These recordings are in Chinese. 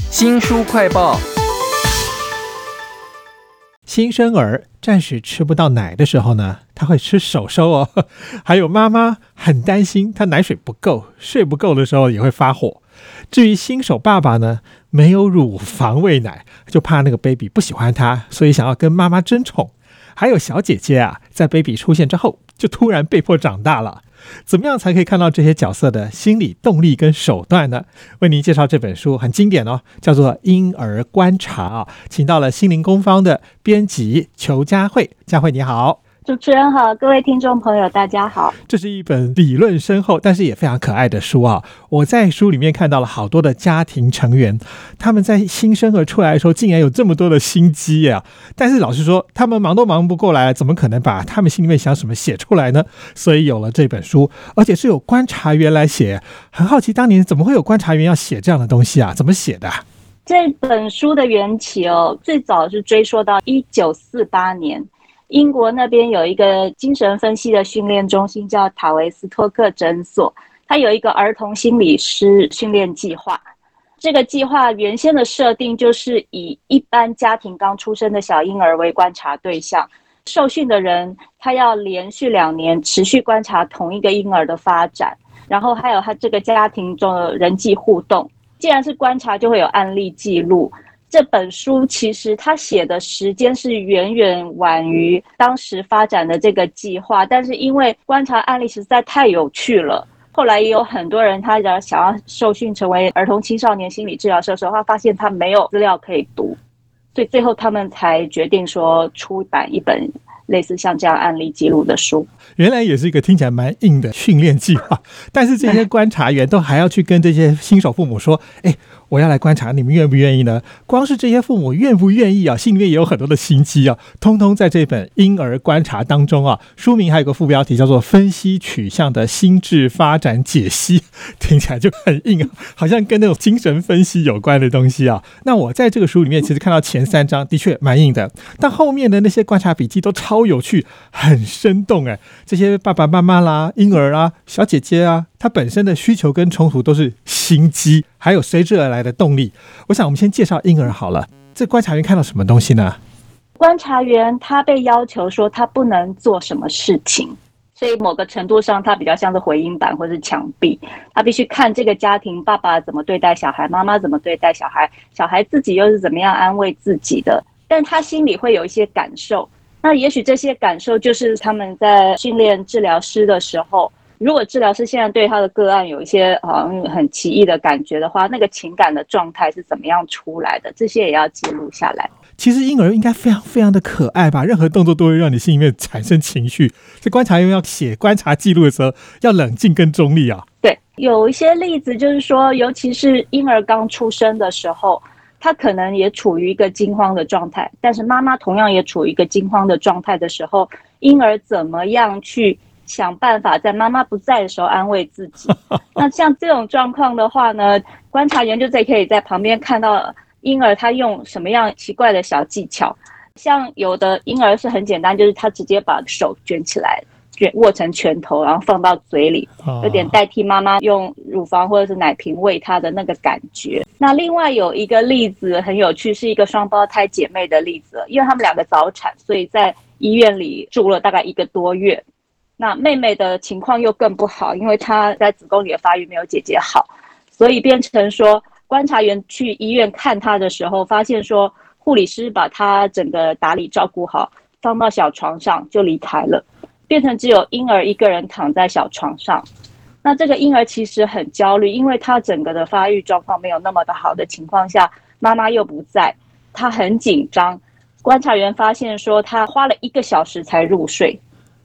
新书快报。新生儿暂时吃不到奶的时候呢，他会吃手收哦。还有妈妈很担心他奶水不够、睡不够的时候也会发火。至于新手爸爸呢，没有乳房喂奶，就怕那个 baby 不喜欢他，所以想要跟妈妈争宠。还有小姐姐啊，在 baby 出现之后，就突然被迫长大了。怎么样才可以看到这些角色的心理动力跟手段呢？为您介绍这本书很经典哦，叫做《婴儿观察》啊，请到了心灵工坊的编辑裘佳慧，佳慧你好。主持人好，各位听众朋友，大家好。这是一本理论深厚，但是也非常可爱的书啊！我在书里面看到了好多的家庭成员，他们在新生儿出来的时候，竟然有这么多的心机呀！但是老实说，他们忙都忙不过来，怎么可能把他们心里面想什么写出来呢？所以有了这本书，而且是有观察员来写。很好奇，当年怎么会有观察员要写这样的东西啊？怎么写的？这本书的缘起哦，最早是追溯到一九四八年。英国那边有一个精神分析的训练中心，叫塔维斯托克诊所。它有一个儿童心理师训练计划。这个计划原先的设定就是以一般家庭刚出生的小婴儿为观察对象，受训的人他要连续两年持续观察同一个婴儿的发展，然后还有他这个家庭中的人际互动。既然是观察，就会有案例记录。这本书其实他写的时间是远远晚于当时发展的这个计划，但是因为观察案例实在太有趣了，后来也有很多人他想要受训成为儿童青少年心理治疗师的时候，他发现他没有资料可以读，所以最后他们才决定说出版一本类似像这样案例记录的书。原来也是一个听起来蛮硬的训练计划，但是这些观察员都还要去跟这些新手父母说：“哎。”我要来观察你们愿不愿意呢？光是这些父母愿不愿意啊，心里面也有很多的心机啊，通通在这本婴儿观察当中啊。书名还有个副标题叫做《分析取向的心智发展解析》，听起来就很硬啊，好像跟那种精神分析有关的东西啊。那我在这个书里面其实看到前三章的确蛮硬的，但后面的那些观察笔记都超有趣，很生动哎。这些爸爸妈妈啦、婴儿啊、小姐姐啊。她本身的需求跟冲突都是心机，还有随之而来的动力。我想我们先介绍婴儿好了。这观察员看到什么东西呢？观察员他被要求说他不能做什么事情，所以某个程度上他比较像是回音板或是墙壁。他必须看这个家庭爸爸怎么对待小孩，妈妈怎么对待小孩，小孩自己又是怎么样安慰自己的。但他心里会有一些感受，那也许这些感受就是他们在训练治疗师的时候。如果治疗师现在对他的个案有一些好像很奇异的感觉的话，那个情感的状态是怎么样出来的？这些也要记录下来。其实婴儿应该非常非常的可爱吧？任何动作都会让你心里面产生情绪。这观察员要写观察记录的时候，要冷静跟中立啊。对，有一些例子就是说，尤其是婴儿刚出生的时候，他可能也处于一个惊慌的状态，但是妈妈同样也处于一个惊慌的状态的时候，婴儿怎么样去？想办法在妈妈不在的时候安慰自己。那像这种状况的话呢，观察员就在可以在旁边看到婴儿他用什么样奇怪的小技巧。像有的婴儿是很简单，就是他直接把手卷起来，卷握成拳头，然后放到嘴里，有点代替妈妈用乳房或者是奶瓶喂他的那个感觉。那另外有一个例子很有趣，是一个双胞胎姐妹的例子，因为他们两个早产，所以在医院里住了大概一个多月。那妹妹的情况又更不好，因为她在子宫里的发育没有姐姐好，所以变成说观察员去医院看她的时候，发现说护理师把她整个打理照顾好，放到小床上就离开了，变成只有婴儿一个人躺在小床上。那这个婴儿其实很焦虑，因为他整个的发育状况没有那么的好的情况下，妈妈又不在，他很紧张。观察员发现说他花了一个小时才入睡。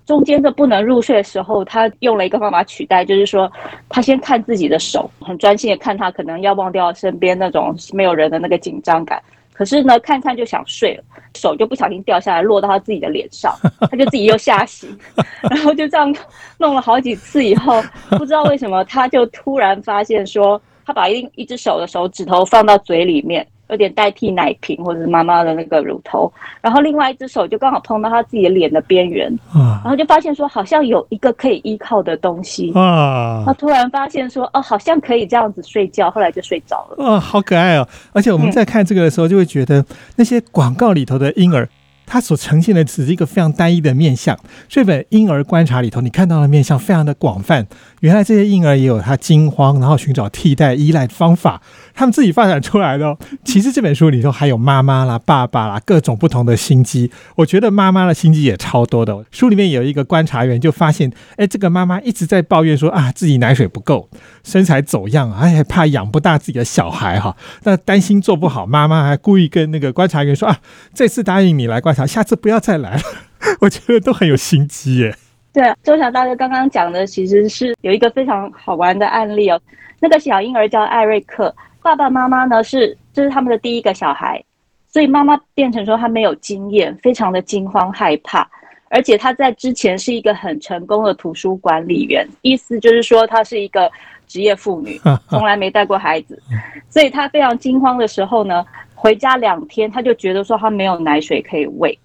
中间的不能入睡的时候，他用了一个方法取代，就是说，他先看自己的手，很专心的看他，可能要忘掉身边那种没有人的那个紧张感。可是呢，看看就想睡了，手就不小心掉下来，落到他自己的脸上，他就自己又吓醒，然后就这样弄了好几次以后，不知道为什么，他就突然发现说，他把一一只手的手指头放到嘴里面，有点代替奶瓶或者是妈妈的那个乳头，然后另外一只手就刚好碰到他自己的脸的边缘，啊然后就发现说好像有一个可以依靠的东西，啊他突然发现说哦，好像可以这样子睡觉，后来就睡着了。啊，好可爱哦！而且我们嗯在看这个的时候，就会觉得那些广告里头的婴儿。它所呈现的只是一个非常单一的面相，这本婴儿观察里头，你看到的面相非常的广泛。原来这些婴儿也有他惊慌，然后寻找替代依赖的方法，他们自己发展出来的、其实这本书里头还有妈妈啦、爸爸啦，各种不同的心机。我觉得妈妈的心机也超多的哦。书里面有一个观察员就发现，哎，这个妈妈一直在抱怨说啊，自己奶水不够，身材走样，哎，怕养不大自己的小孩哈。那担心做不好，妈妈还故意跟那个观察员说啊，这次答应你来观察，下次不要再来了。我觉得都很有心机耶。对啊，周小大哥刚刚讲的其实是有一个非常好玩的案例哦。那个小婴儿叫艾瑞克，爸爸妈妈呢是这是他们的第一个小孩，所以妈妈变成说她没有经验，非常的惊慌害怕，而且他在之前是一个很成功的图书管理员，意思就是说她是一个职业妇女，从来没带过孩子，所以她非常惊慌的时候呢，回家两天，她就觉得说她没有奶水可以喂。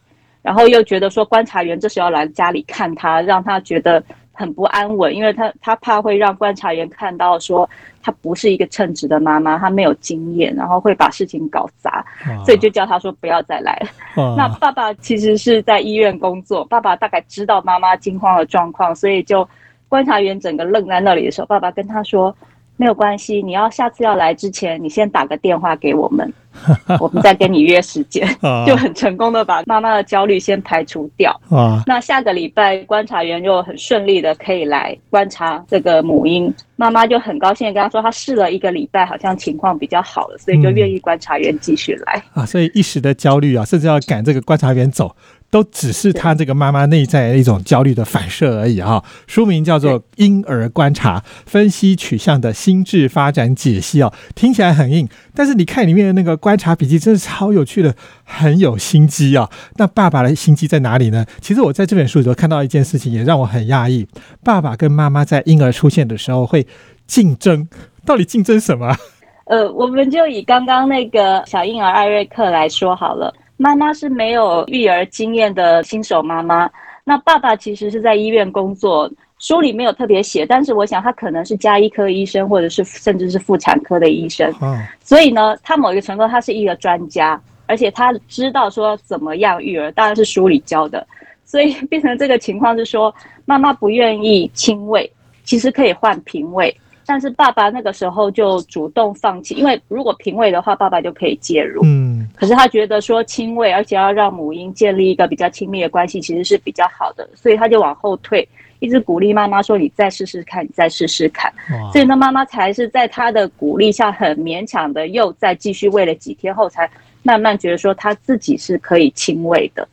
然后又觉得说观察员这时候来家里看她，让她觉得很不安稳，因为他他怕会让观察员看到说他不是一个称职的妈妈，他没有经验，然后会把事情搞砸，所以就叫他说不要再来了。那爸爸其实是在医院工作，爸爸大概知道妈妈惊慌的状况，所以就观察员整个愣在那里的时候，爸爸跟他说。没有关系，你要下次要来之前，你先打个电话给我们，我们再跟你约时间，就很成功的把妈妈的焦虑先排除掉。啊，那下个礼拜观察员就很顺利的可以来观察这个母婴，妈妈就很高兴的跟他说，她试了一个礼拜，好像情况比较好了，所以就愿意观察员继续来。啊，所以一时的焦虑啊，甚至要赶这个观察员走。都只是他这个妈妈内在的一种焦虑的反射而已哈。书名叫做《婴儿观察：分析取向的心智发展解析》哦，听起来很硬，但是你看里面的那个观察笔记，真是超有趣的，很有心机啊。那爸爸的心机在哪里呢？其实我在这本书里头看到一件事情，也让我很讶异：爸爸跟妈妈在婴儿出现的时候会竞争，到底竞争什么？呃，我们就以刚刚那个小婴儿艾瑞克来说好了。妈妈是没有育儿经验的新手妈妈，那爸爸其实是在医院工作，书里没有特别写，但是我想他可能是加医科医生，或者是甚至是妇产科的医生，所以呢，他某一个程度他是一个专家，而且他知道说怎么样育儿，当然是书里教的，所以变成这个情况是说，妈妈不愿意亲喂，其实可以换平喂。但是爸爸那个时候就主动放弃，因为如果平喂的话，爸爸就可以介入。嗯，可是他觉得说亲喂，而且要让母婴建立一个比较亲密的关系，其实是比较好的，所以他就往后退，一直鼓励妈妈说：“你再试试看，你再试试看。”所以呢，妈妈才是在他的鼓励下，很勉强的又再继续喂了几天后，才慢慢觉得说他自己是可以亲喂的。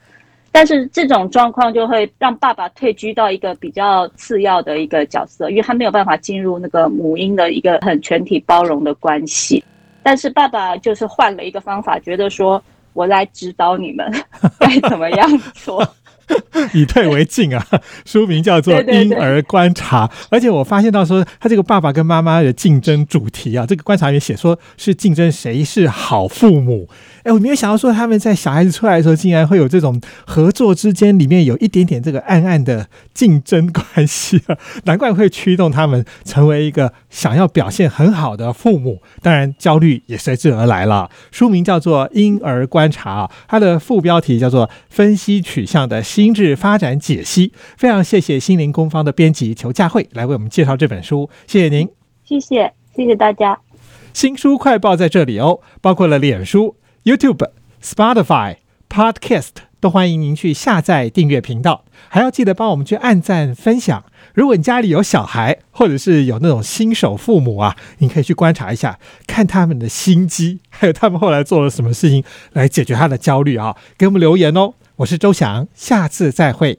但是这种状况就会让爸爸退居到一个比较次要的一个角色，因为他没有办法进入那个母婴的一个很全体包容的关系。但是爸爸就是换了一个方法，觉得说我来指导你们 该怎么样做。以退为进啊！书名叫做《婴儿观察》，而且我发现到说，他这个爸爸跟妈妈的竞争主题啊，这个观察员写说是竞争谁是好父母。哎，我没有想到说他们在小孩子出来的时候，竟然会有这种合作之间里面有一点点这个暗暗的竞争关系啊，难怪会驱动他们成为一个想要表现很好的父母。当然，焦虑也随之而来了。书名叫做《婴儿观察》，它的副标题叫做《分析取向的心智发展解析》。非常谢谢心灵工坊的编辑裘佳慧来为我们介绍这本书，谢谢您，谢谢，谢谢大家。新书快报在这里哦，包括了脸书。YouTube、Spotify、Podcast 都欢迎您去下载订阅频道，还要记得帮我们去按赞分享。如果你家里有小孩，或者是有那种新手父母啊，你可以去观察一下，看他们的心机，还有他们后来做了什么事情来解决他的焦虑啊，给我们留言哦。我是周翔，下次再会。